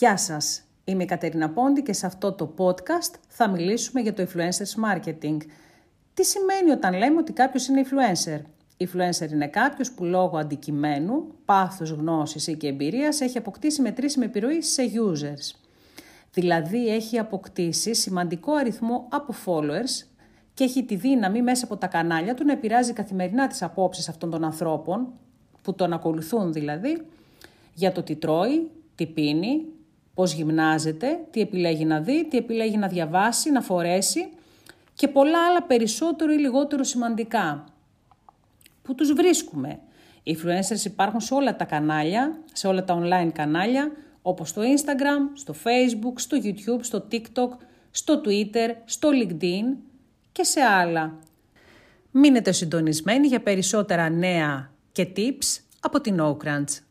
Γεια σας, είμαι η Κατερίνα Πόντι και σε αυτό το podcast θα μιλήσουμε για το influencers marketing. Τι σημαίνει όταν λέμε ότι κάποιος είναι influencer; Influencer είναι κάποιος που λόγω αντικειμένου, πάθους, γνώσης ή και εμπειρίας έχει αποκτήσει μετρήσιμη επιρροή σε users. Δηλαδή έχει αποκτήσει σημαντικό αριθμό από followers και έχει τη δύναμη μέσα από τα κανάλια του να επηρεάζει καθημερινά τις απόψεις αυτών των ανθρώπων, που τον ακολουθούν δηλαδή, για το τι τρώει, τι πίνει, πώς γυμνάζεται, τι επιλέγει να δει, τι επιλέγει να διαβάσει, να φορέσει και πολλά άλλα περισσότερο ή λιγότερο σημαντικά. Πού τους βρίσκουμε. Οι influencers υπάρχουν σε όλα τα κανάλια, σε όλα τα online κανάλια, όπως στο Instagram, στο Facebook, στο YouTube, στο TikTok, στο Twitter, στο LinkedIn και σε άλλα. Μείνετε συντονισμένοι για περισσότερα νέα και tips από την Oakrants.